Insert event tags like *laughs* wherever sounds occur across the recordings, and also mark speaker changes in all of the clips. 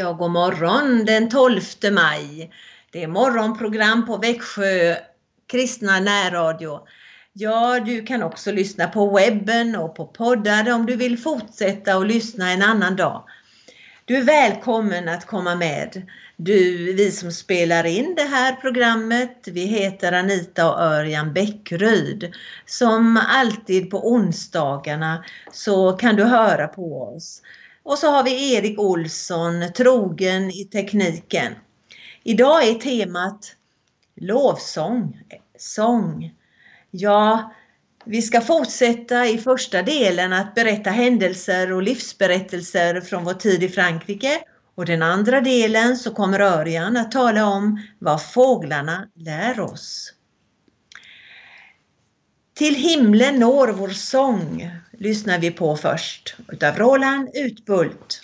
Speaker 1: Ja, god morgon den 12 maj. Det är morgonprogram på Växjö kristna närradio. Ja, du kan också lyssna på webben och på poddar om du vill fortsätta och lyssna en annan dag. Du är välkommen att komma med. Du, vi som spelar in det här programmet, vi heter Anita och Örjan Bäckryd. Som alltid på onsdagarna så kan du höra på oss. Och så har vi Erik Olsson, trogen i tekniken. Idag är temat lovsång, sång. Ja, vi ska fortsätta i första delen att berätta händelser och livsberättelser från vår tid i Frankrike. Och den andra delen så kommer Örjan att tala om vad fåglarna lär oss. Till himlen når vår sång lyssnar vi på först utav Roland Utbult.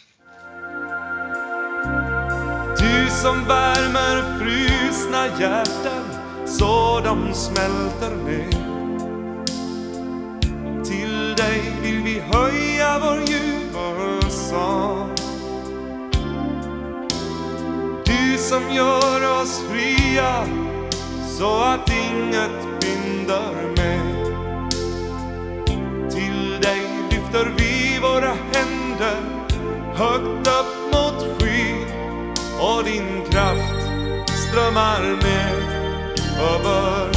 Speaker 2: Du som värmer frusna hjärtan så de smälter ner. Till dig vill vi höja vår ljuva sång. Du som gör oss fria så att inget binder högt upp mot skyn och din kraft strömmar ner över.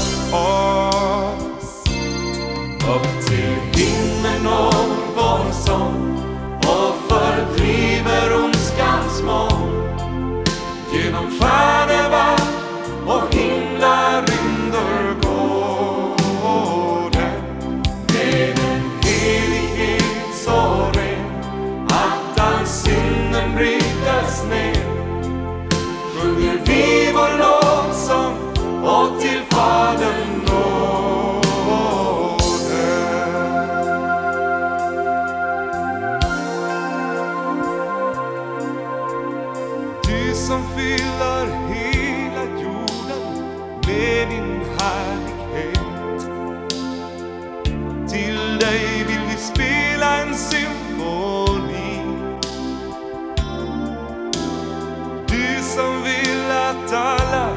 Speaker 2: Som vill att alla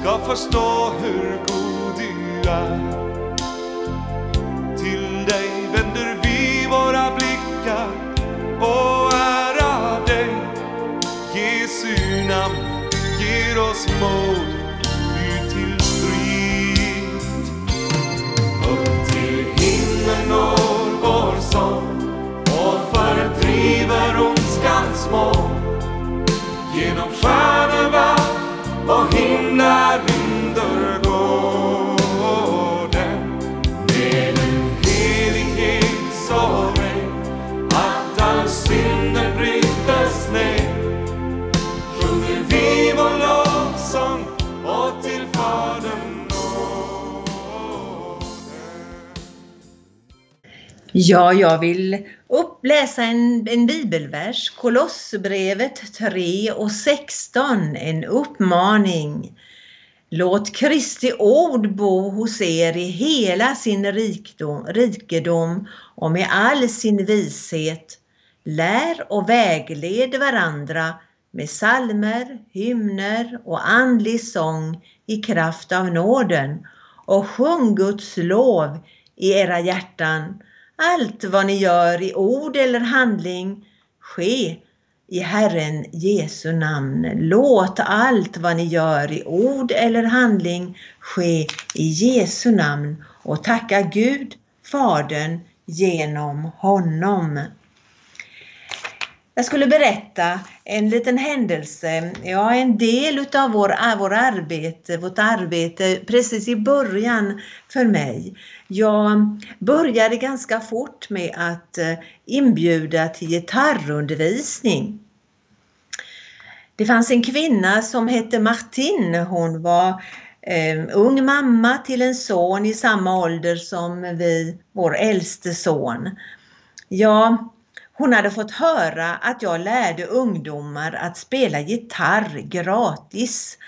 Speaker 2: ska förstå hur god du är. Till dig vänder vi våra blickar och ära dig. Jesu namn ger oss mod ut
Speaker 1: Ja, jag vill uppläsa en, en bibelvers, Kolosserbrevet 3 och 16, en uppmaning. Låt Kristi ord bo hos er i hela sin rikdom, rikedom och med all sin vishet. Lär och vägled varandra med salmer, hymner och andlig sång i kraft av nåden och sjung Guds lov i era hjärtan. Allt vad ni gör i ord eller handling, ske i Herren Jesu namn. Låt allt vad ni gör i ord eller handling ske i Jesu namn och tacka Gud, Fadern, genom honom. Jag skulle berätta en liten händelse, ja en del utav vår, äh, vår arbete, vårt arbete precis i början för mig. Jag började ganska fort med att eh, inbjuda till gitarrundervisning. Det fanns en kvinna som hette Martin. Hon var eh, ung mamma till en son i samma ålder som vi, vår äldste son. Ja, hon hade fått höra att jag lärde ungdomar att spela gitarr gratis.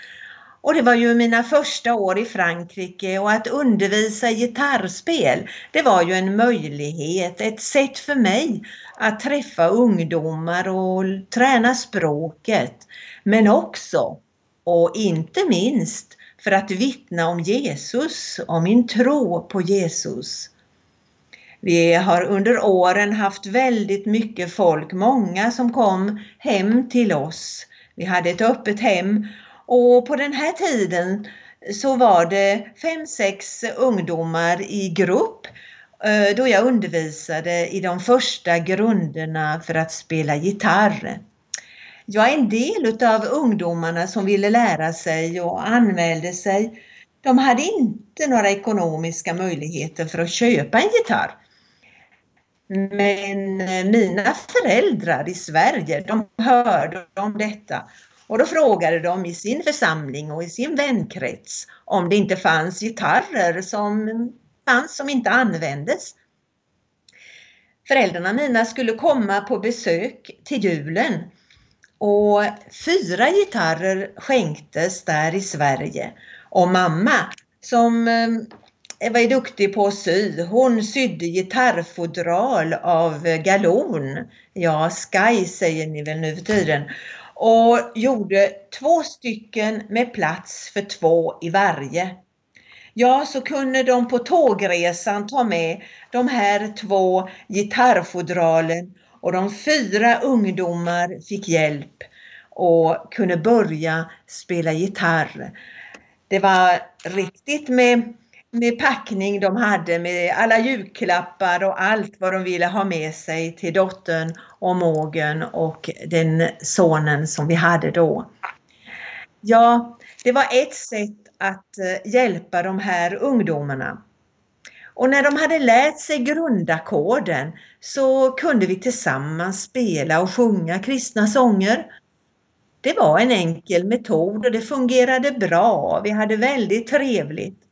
Speaker 1: Och det var ju mina första år i Frankrike och att undervisa i gitarrspel, det var ju en möjlighet, ett sätt för mig att träffa ungdomar och träna språket. Men också, och inte minst, för att vittna om Jesus, om min tro på Jesus. Vi har under åren haft väldigt mycket folk, många som kom hem till oss. Vi hade ett öppet hem och på den här tiden så var det fem, sex ungdomar i grupp eh, då jag undervisade i de första grunderna för att spela gitarr. Jag är en del av ungdomarna som ville lära sig och anmälde sig. De hade inte några ekonomiska möjligheter för att köpa en gitarr. Men eh, mina föräldrar i Sverige, de hörde om detta och då frågade de i sin församling och i sin vänkrets om det inte fanns gitarrer som fanns som inte användes. Föräldrarna mina skulle komma på besök till julen och fyra gitarrer skänktes där i Sverige. Och mamma som eh, var ju duktig på att sy, hon sydde gitarrfodral av eh, galon. Ja, Sky säger ni väl nu för tiden och gjorde två stycken med plats för två i varje. Ja, så kunde de på tågresan ta med de här två gitarrfodralen och de fyra ungdomar fick hjälp och kunde börja spela gitarr. Det var riktigt med med packning de hade med alla julklappar och allt vad de ville ha med sig till dottern och mågen och den sonen som vi hade då. Ja, det var ett sätt att eh, hjälpa de här ungdomarna. Och när de hade lärt sig grundackorden så kunde vi tillsammans spela och sjunga kristna sånger. Det var en enkel metod och det fungerade bra. Vi hade väldigt trevligt.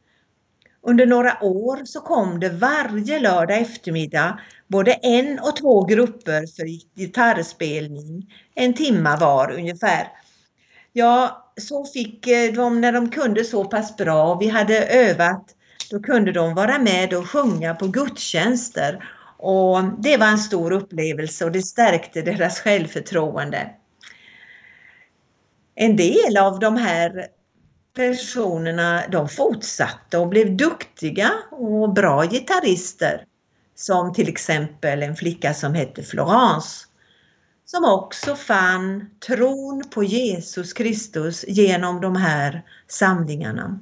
Speaker 1: Under några år så kom det varje lördag eftermiddag både en och två grupper för gitarrspelning, en timma var ungefär. Ja, så fick eh, de, när de kunde så pass bra, vi hade övat, då kunde de vara med och sjunga på gudstjänster. Och det var en stor upplevelse och det stärkte deras självförtroende. En del av de här personerna de fortsatte och blev duktiga och bra gitarrister. Som till exempel en flicka som hette Florence. Som också fann tron på Jesus Kristus genom de här samlingarna.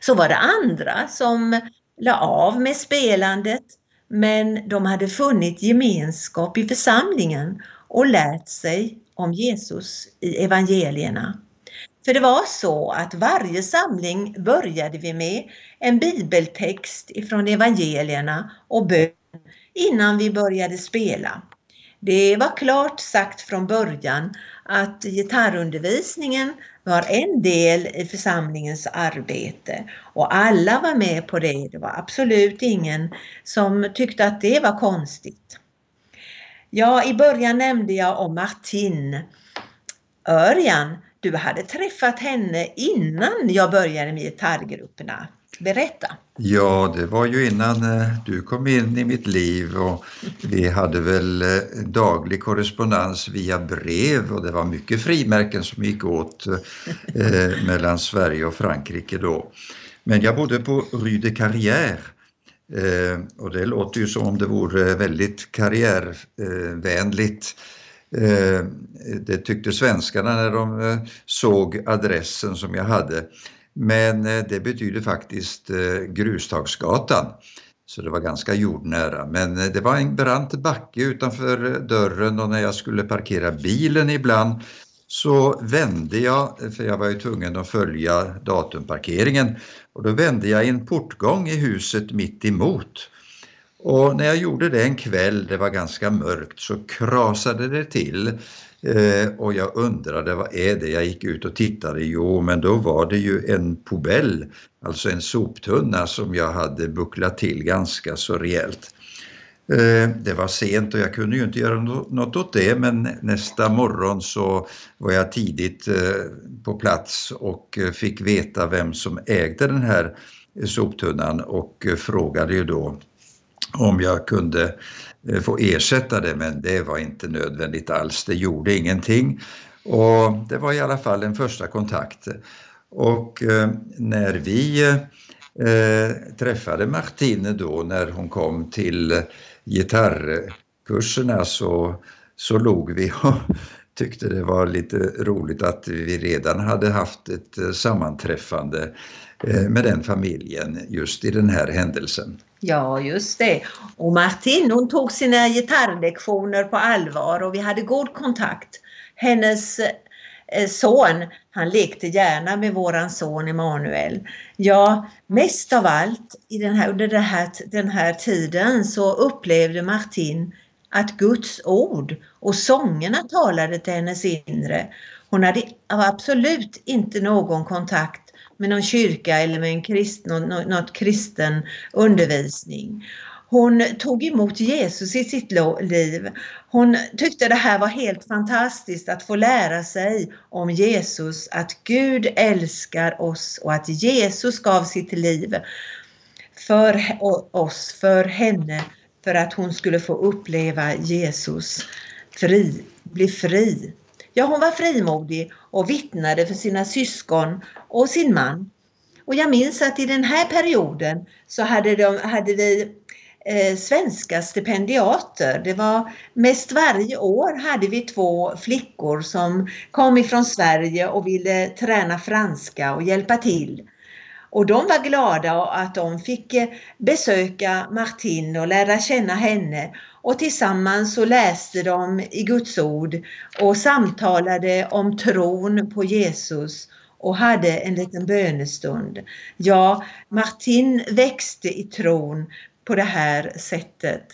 Speaker 1: Så var det andra som la av med spelandet men de hade funnit gemenskap i församlingen och lärt sig om Jesus i evangelierna. För det var så att varje samling började vi med en bibeltext ifrån evangelierna och bön innan vi började spela. Det var klart sagt från början att gitarrundervisningen var en del i församlingens arbete och alla var med på det. Det var absolut ingen som tyckte att det var konstigt. Ja, i början nämnde jag om Martin Örjan du hade träffat henne innan jag började med gitarrgrupperna. Berätta!
Speaker 3: Ja, det var ju innan eh, du kom in i mitt liv och vi hade väl eh, daglig korrespondens via brev och det var mycket frimärken som gick åt eh, *laughs* mellan Sverige och Frankrike då. Men jag bodde på Rue de Carrière eh, och det låter ju som om det vore väldigt karriärvänligt Eh, Eh, det tyckte svenskarna när de eh, såg adressen som jag hade. Men eh, det betyder faktiskt Grustagsgatan. Så det var ganska jordnära. Men det var en brant backe utanför dörren och när jag skulle parkera bilen ibland så vände jag, för jag var ju tvungen att följa datumparkeringen, och då vände jag i en portgång i huset mitt emot. Och när jag gjorde det en kväll, det var ganska mörkt, så krasade det till. Eh, och jag undrade vad är det? Jag gick ut och tittade. Jo, men då var det ju en pobell, alltså en soptunna som jag hade bucklat till ganska så rejält. Eh, det var sent och jag kunde ju inte göra något åt det men nästa morgon så var jag tidigt eh, på plats och eh, fick veta vem som ägde den här eh, soptunnan och eh, frågade ju då om jag kunde eh, få ersätta det men det var inte nödvändigt alls, det gjorde ingenting. Och det var i alla fall en första kontakt. Och eh, när vi eh, träffade Martine då när hon kom till gitarrkurserna så, så log vi *laughs* och tyckte det var lite roligt att vi redan hade haft ett sammanträffande med den familjen just i den här händelsen.
Speaker 1: Ja, just det. Och Martin hon tog sina gitarrlektioner på allvar och vi hade god kontakt. Hennes eh, son, han lekte gärna med våran son Emanuel. Ja, mest av allt i den här, under den här, den här tiden så upplevde Martin att Guds ord och sångerna talade till hennes inre. Hon hade absolut inte någon kontakt med någon kyrka eller med en kristen, något kristen undervisning. Hon tog emot Jesus i sitt liv. Hon tyckte det här var helt fantastiskt att få lära sig om Jesus, att Gud älskar oss och att Jesus gav sitt liv för oss, för henne, för att hon skulle få uppleva Jesus fri, bli fri. Ja, hon var frimodig och vittnade för sina syskon och sin man. Och jag minns att i den här perioden så hade, de, hade vi eh, svenska stipendiater. Det var mest varje år hade vi två flickor som kom ifrån Sverige och ville träna franska och hjälpa till. Och de var glada att de fick eh, besöka Martin och lära känna henne. Och tillsammans så läste de i Guds ord och samtalade om tron på Jesus och hade en liten bönestund. Ja, Martin växte i tron på det här sättet.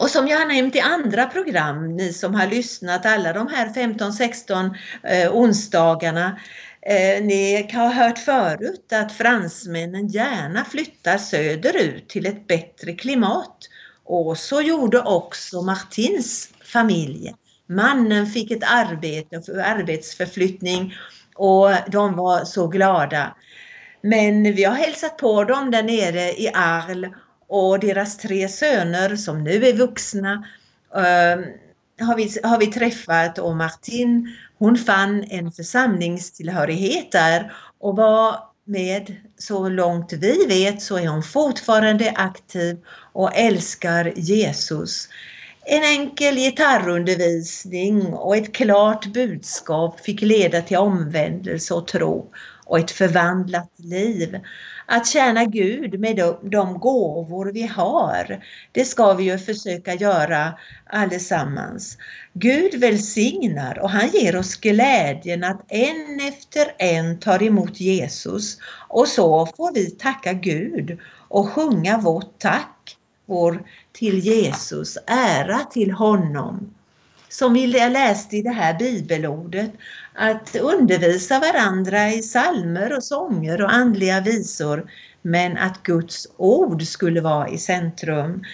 Speaker 1: Och som jag har nämnt i andra program, ni som har lyssnat alla de här 15-16 eh, onsdagarna, eh, ni har hört förut att fransmännen gärna flyttar söderut till ett bättre klimat. Och så gjorde också Martins familj. Mannen fick ett arbete, arbetsförflyttning och de var så glada. Men vi har hälsat på dem där nere i Arles och deras tre söner som nu är vuxna ehm, har, vi, har vi träffat och Martin hon fann en församlingstillhörighet där och var med så långt vi vet så är hon fortfarande aktiv och älskar Jesus. En enkel gitarrundervisning och ett klart budskap fick leda till omvändelse och tro och ett förvandlat liv. Att tjäna Gud med de, de gåvor vi har, det ska vi ju försöka göra allesammans. Gud välsignar och han ger oss glädjen att en efter en tar emot Jesus och så får vi tacka Gud och sjunga vårt tack vår till Jesus, ära till honom. Som vi läste i det här bibelordet, att undervisa varandra i salmer och sånger och andliga visor, men att Guds ord skulle vara i centrum.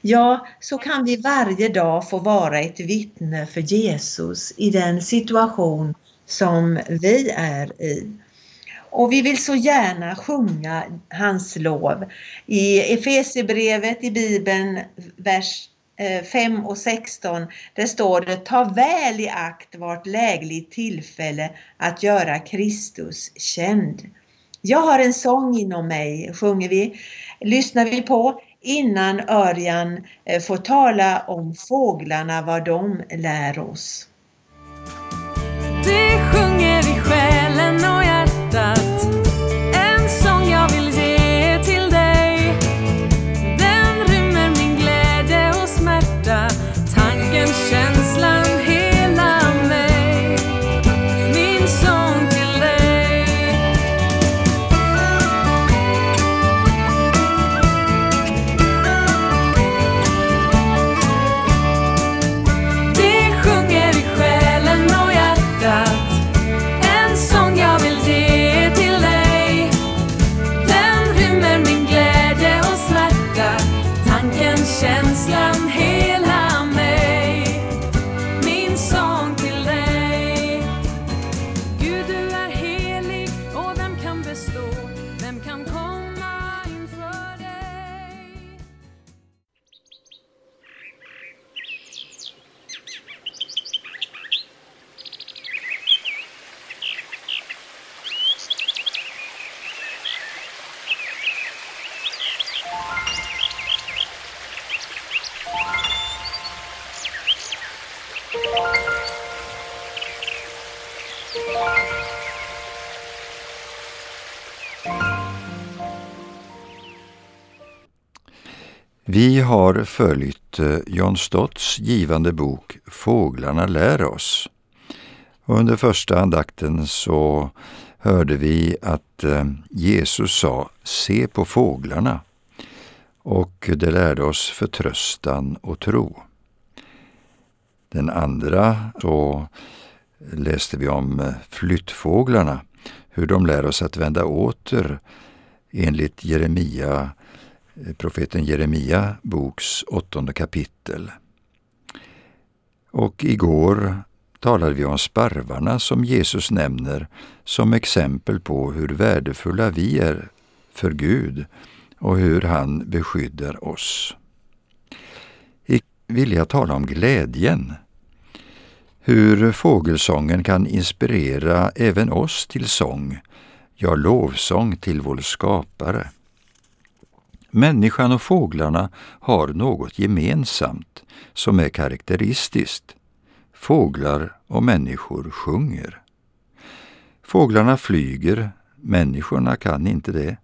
Speaker 1: Ja, så kan vi varje dag få vara ett vittne för Jesus i den situation som vi är i. Och vi vill så gärna sjunga hans lov. I Efesierbrevet i Bibeln, vers Eh, 5 och 16, där står det Ta väl i akt vart lägligt tillfälle att göra Kristus känd. Jag har en sång inom mig, sjunger vi, lyssnar vi på innan Örjan eh, får tala om fåglarna, vad de lär oss.
Speaker 4: Det
Speaker 3: Vi har följt eh, John Stotts givande bok Fåglarna lär oss. Under första andakten så hörde vi att eh, Jesus sa ”se på fåglarna” och det lärde oss förtröstan och tro. Den andra så läste vi om eh, flyttfåglarna, hur de lär oss att vända åter enligt Jeremia, profeten Jeremia boks åttonde kapitel. Och igår talade vi om sparvarna som Jesus nämner som exempel på hur värdefulla vi är för Gud och hur han beskyddar oss. I vill jag tala om glädjen. Hur fågelsången kan inspirera även oss till sång, ja lovsång till vår skapare. Människan och fåglarna har något gemensamt som är karaktäristiskt. Fåglar och människor sjunger. Fåglarna flyger, människorna kan inte det.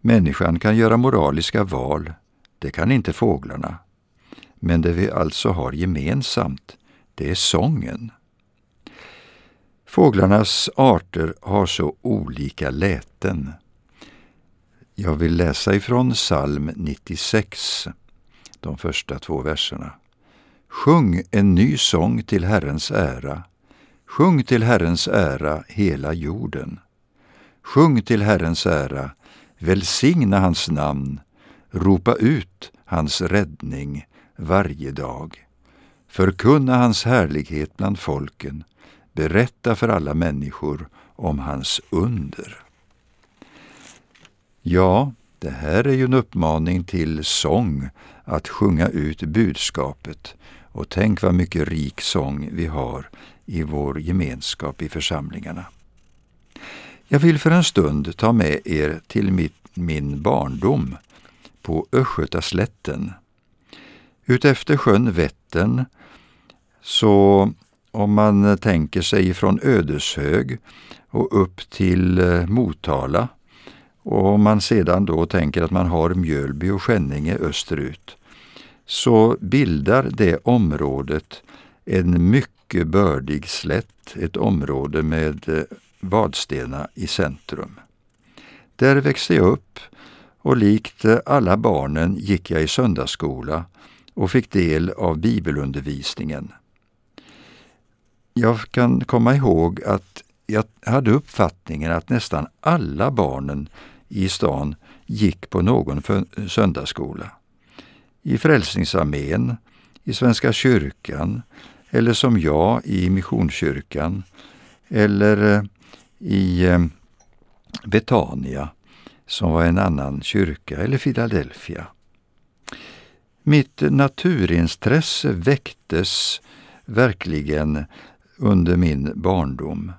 Speaker 3: Människan kan göra moraliska val, det kan inte fåglarna. Men det vi alltså har gemensamt, det är sången. Fåglarnas arter har så olika läten. Jag vill läsa ifrån psalm 96, de första två verserna. Sjung en ny sång till Herrens ära. Sjung till Herrens ära hela jorden. Sjung till Herrens ära, välsigna hans namn, ropa ut hans räddning varje dag. Förkunna hans härlighet bland folken, berätta för alla människor om hans under. Ja, det här är ju en uppmaning till sång, att sjunga ut budskapet. Och tänk vad mycket rik sång vi har i vår gemenskap i församlingarna. Jag vill för en stund ta med er till mitt, min barndom på Östgötaslätten. Utefter sjön Vättern, så om man tänker sig från Ödeshög och upp till eh, Motala och om man sedan då tänker att man har Mjölby och Skänninge österut, så bildar det området en mycket bördig slätt, ett område med eh, Vadstena i centrum. Där växte jag upp och likt eh, alla barnen gick jag i söndagsskola och fick del av bibelundervisningen. Jag kan komma ihåg att jag hade uppfattningen att nästan alla barnen i stan gick på någon söndagsskola. I Frälsningsarmén, i Svenska kyrkan eller som jag i Missionskyrkan eller eh, i eh, Betania som var en annan kyrka eller Philadelphia. Mitt naturintresse väcktes verkligen under min barndom.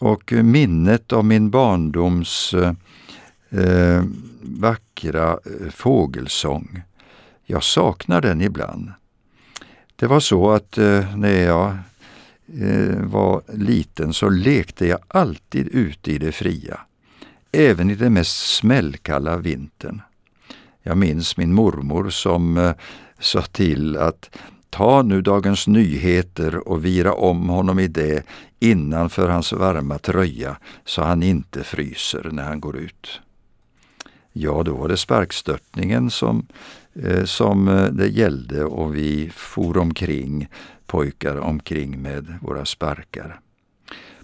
Speaker 3: Och minnet av min barndoms eh, eh vackra eh, fågelsång, jag saknar den ibland. Det var så att eh, när jag eh, var liten så lekte jag alltid ute i det fria, även i den mest smällkalla vintern. Jag minns min mormor som eh, sa till att ta nu Dagens Nyheter och vira om honom i det innanför hans varma tröja så han inte fryser när han går ut. Ja, då var det sparkstörtningen som, eh, som eh, det gällde och vi for omkring, pojkar omkring med våra sparkar.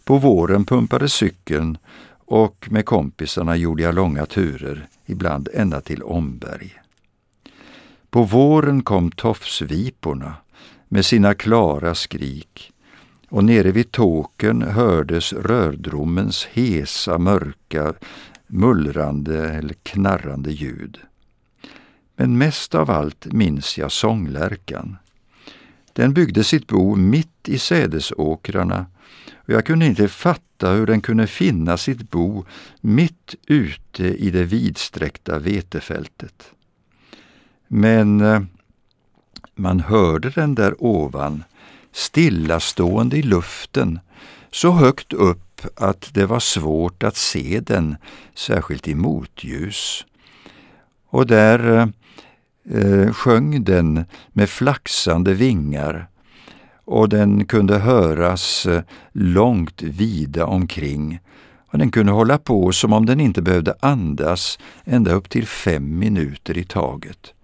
Speaker 3: På våren pumpade cykeln och med kompisarna gjorde jag långa turer, ibland ända till Omberg. På våren kom tofsviporna med sina klara skrik och nere vid tåken hördes rördromens hesa, mörka, mullrande eller knarrande ljud. Men mest av allt minns jag sånglärkan. Den byggde sitt bo mitt i sädesåkrarna och jag kunde inte fatta hur den kunde finna sitt bo mitt ute i det vidsträckta vetefältet. Men eh, man hörde den där ovan, stillastående i luften, så högt upp att det var svårt att se den, särskilt i motljus. Och där eh, eh sjöng den med flaxande vingar och den kunde höras eh, långt vida omkring och den kunde hålla på som om den inte behövde andas ända upp till fem minuter i taget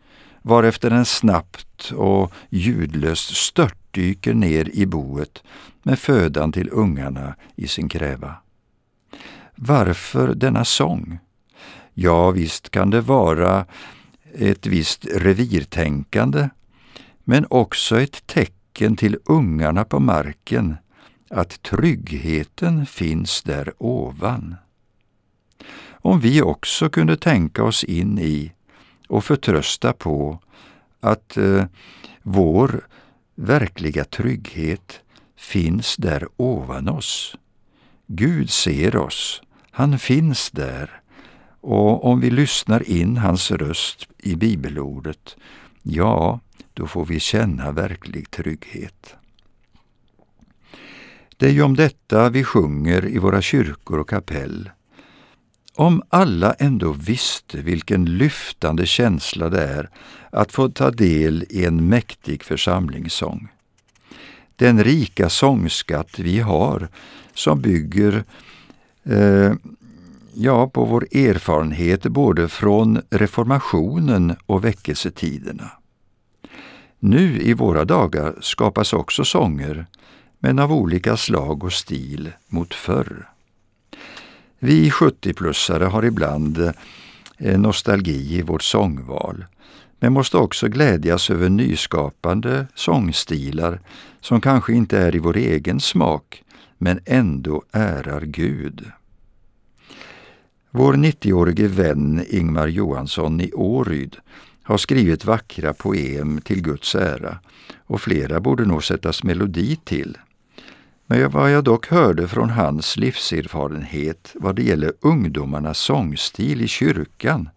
Speaker 3: varefter den snabbt och ljudlöst störtdyker ner i boet med födan till ungarna i sin kräva. Varför denna sång? Ja, visst kan det vara ett visst revirtänkande, men också ett tecken till ungarna på marken att tryggheten finns där ovan. Om vi också kunde tänka oss in i och förtrösta på att eh, vår verkliga trygghet finns där ovan oss. Gud ser oss, han finns där och om vi lyssnar in hans röst i bibelordet, ja, då får vi känna verklig trygghet. Det är ju om detta vi sjunger i våra kyrkor och kapell. Om alla ändå visste vilken lyftande känsla det är att få ta del i en mäktig församlingssång. Den rika sångskatt vi har som bygger eh, ja, på vår erfarenhet både från reformationen och väckelsetiderna. Nu i våra dagar skapas också sånger, men av olika slag och stil mot förr. Vi 70-plussare har ibland eh, nostalgi i vårt sångval, men måste också glädjas över nyskapande sångstilar som kanske inte är i vår egen smak, men ändå ärar Gud. Vår 90-årige vän Ingmar Johansson i Åryd har skrivit vackra poem till Guds ära och flera borde nog sättas melodi till. Men vad jag dock hörde från hans livserfarenhet vad det gäller ungdomarnas sångstil i kyrkan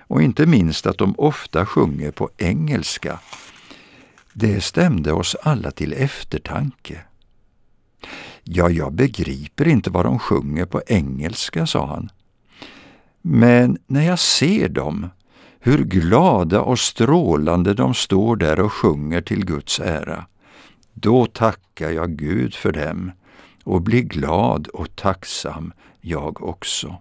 Speaker 3: och inte minst att de ofta sjunger på engelska, det stämde oss alla till eftertanke. Ja, jag begriper inte vad de sjunger på engelska, sa han. Men när jag ser dem, hur glada och strålande de står där och sjunger till Guds ära, då tackar jag Gud för dem och blir glad och tacksam jag också.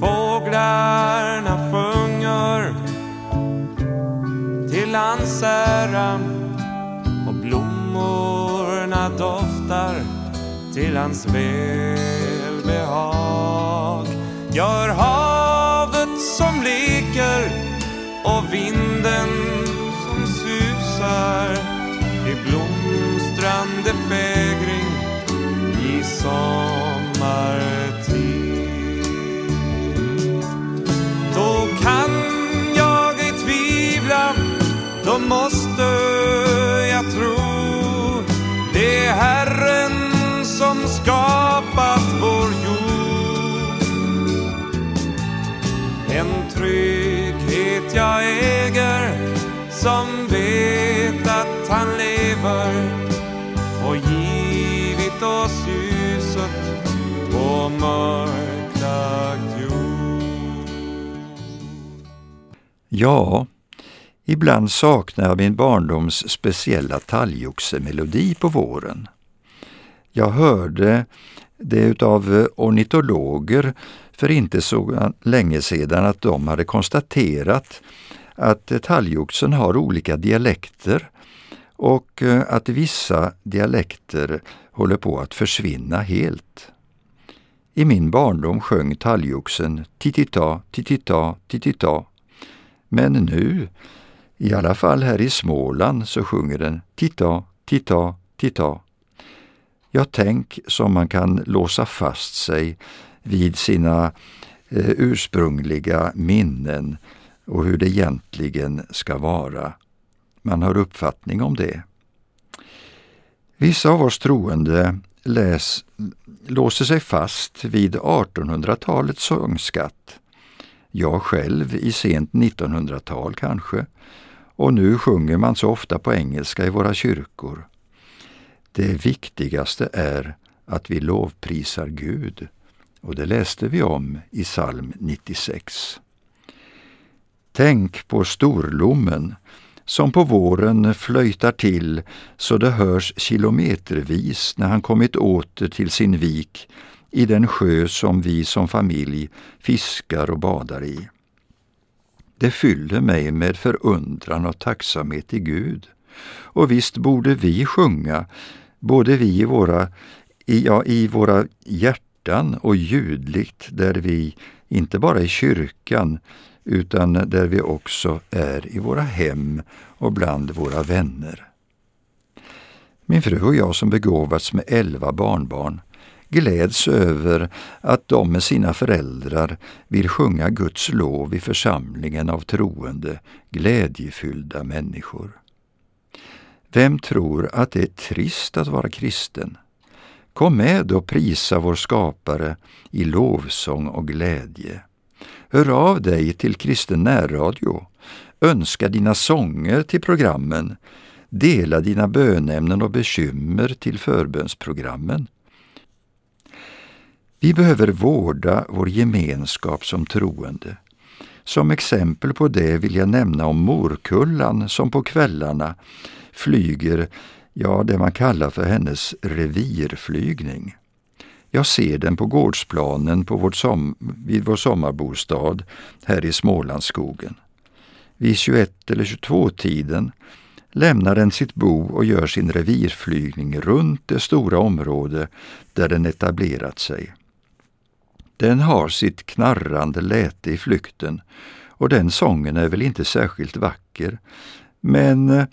Speaker 2: Fåglarna sjunger till hans ära och blommorna doftar till hans väg. Gör havet som leker och vinden som susar i blomstrande fägring i sommartid. Då kan jag ej tvivla, då måste som vet att han lever och givit oss ljuset på mörklagd jord.
Speaker 3: Ja, ibland saknar jag min barndoms speciella talgoxemelodi på våren. Jag hörde det utav eh, ornitologer för inte så länge sedan att de hade konstaterat att eh, talgoxen har olika dialekter och eh, att vissa dialekter håller på att försvinna helt. I min barndom sjöng talgoxen titita, titita, titita. Men nu, i alla fall här i Småland, så sjunger den titta, titta, titta. Ja, tänk som man kan låsa fast sig vid sina eh, ursprungliga minnen och hur det egentligen ska vara. Man har uppfattning om det. Vissa av oss troende läs, låser sig fast vid 1800-talets sångskatt. Jag själv i sent 1900-tal kanske. Och nu sjunger man så ofta på engelska i våra kyrkor. Det viktigaste är att vi lovprisar Gud. Och det läste vi om i psalm 96. Tänk på storlommen som på våren flöjtar till så det hörs kilometervis när han kommit åter till sin vik i den sjö som vi som familj fiskar och badar i. Det fyller mig med förundran och tacksamhet till Gud. Och visst borde vi sjunga, både vi i våra, i, ja, i våra hjärtan och ljudligt, där vi inte bara i kyrkan, utan där vi också är i våra hem och bland våra vänner. Min fru och jag som begåvats med elva barnbarn gläds över att de med sina föräldrar vill sjunga Guds lov i församlingen av troende, glädjefyllda människor. Vem tror att det är trist att vara kristen? Kom med och prisa vår skapare i lovsång och glädje. Hör av dig till Kristen närradio. Önska dina sånger till programmen. Dela dina bönämnen och bekymmer till förbönsprogrammen. Vi behöver vårda vår gemenskap som troende. Som exempel på det vill jag nämna om morkullan som på kvällarna flyger, ja, det man kallar för hennes revirflygning. Jag ser den på gårdsplanen på vårt som, vid vår sommarbostad här i Smålandsskogen. Vid 21 eller 22-tiden lämnar den sitt bo och gör sin revirflygning runt det stora område där den etablerat sig. Den har sitt knarrande läte i flykten och den sången är väl inte särskilt vacker, men eh,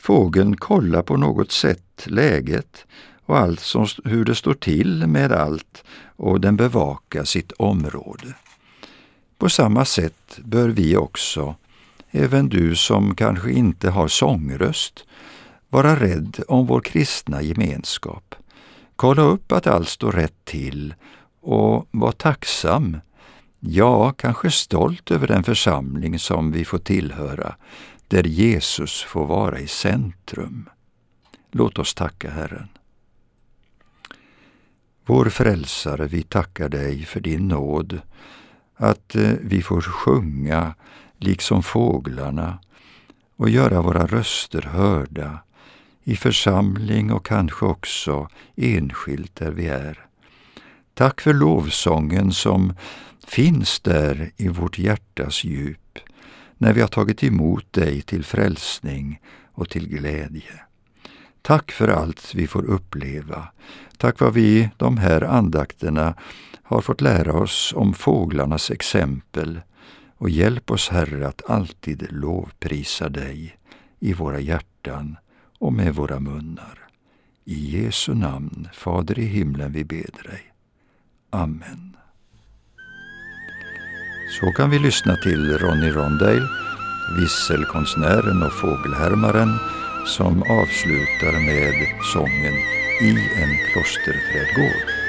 Speaker 3: fågeln kollar på något sätt läget och allt som, hur det står till med allt och den bevakar sitt område. På samma sätt bör vi också, även du som kanske inte har sångröst, vara rädd om vår kristna gemenskap. Kolla upp att allt står rätt till och var tacksam, ja, kanske stolt över den församling som vi får tillhöra, där Jesus får vara i centrum. Låt oss tacka Herren. Vår frälsare, vi tackar dig för din nåd, att eh, vi får sjunga liksom fåglarna och göra våra röster hörda i församling och kanske också enskilt där vi är. Tack för lovsången som finns där i vårt hjärtas djup när vi har tagit emot dig till frälsning och till glädje. Tack för allt vi får uppleva. Tack vad vi de här andakterna har fått lära oss om fåglarnas exempel och hjälp oss Herre att alltid lovprisa dig i våra hjärtan och med våra munnar. I Jesu namn, Fader i himlen, vi ber dig. Amen. Så kan vi lyssna till Ronny Rondale, visselkonstnären och fågelhärmaren som avslutar med sången I en klosterträdgård.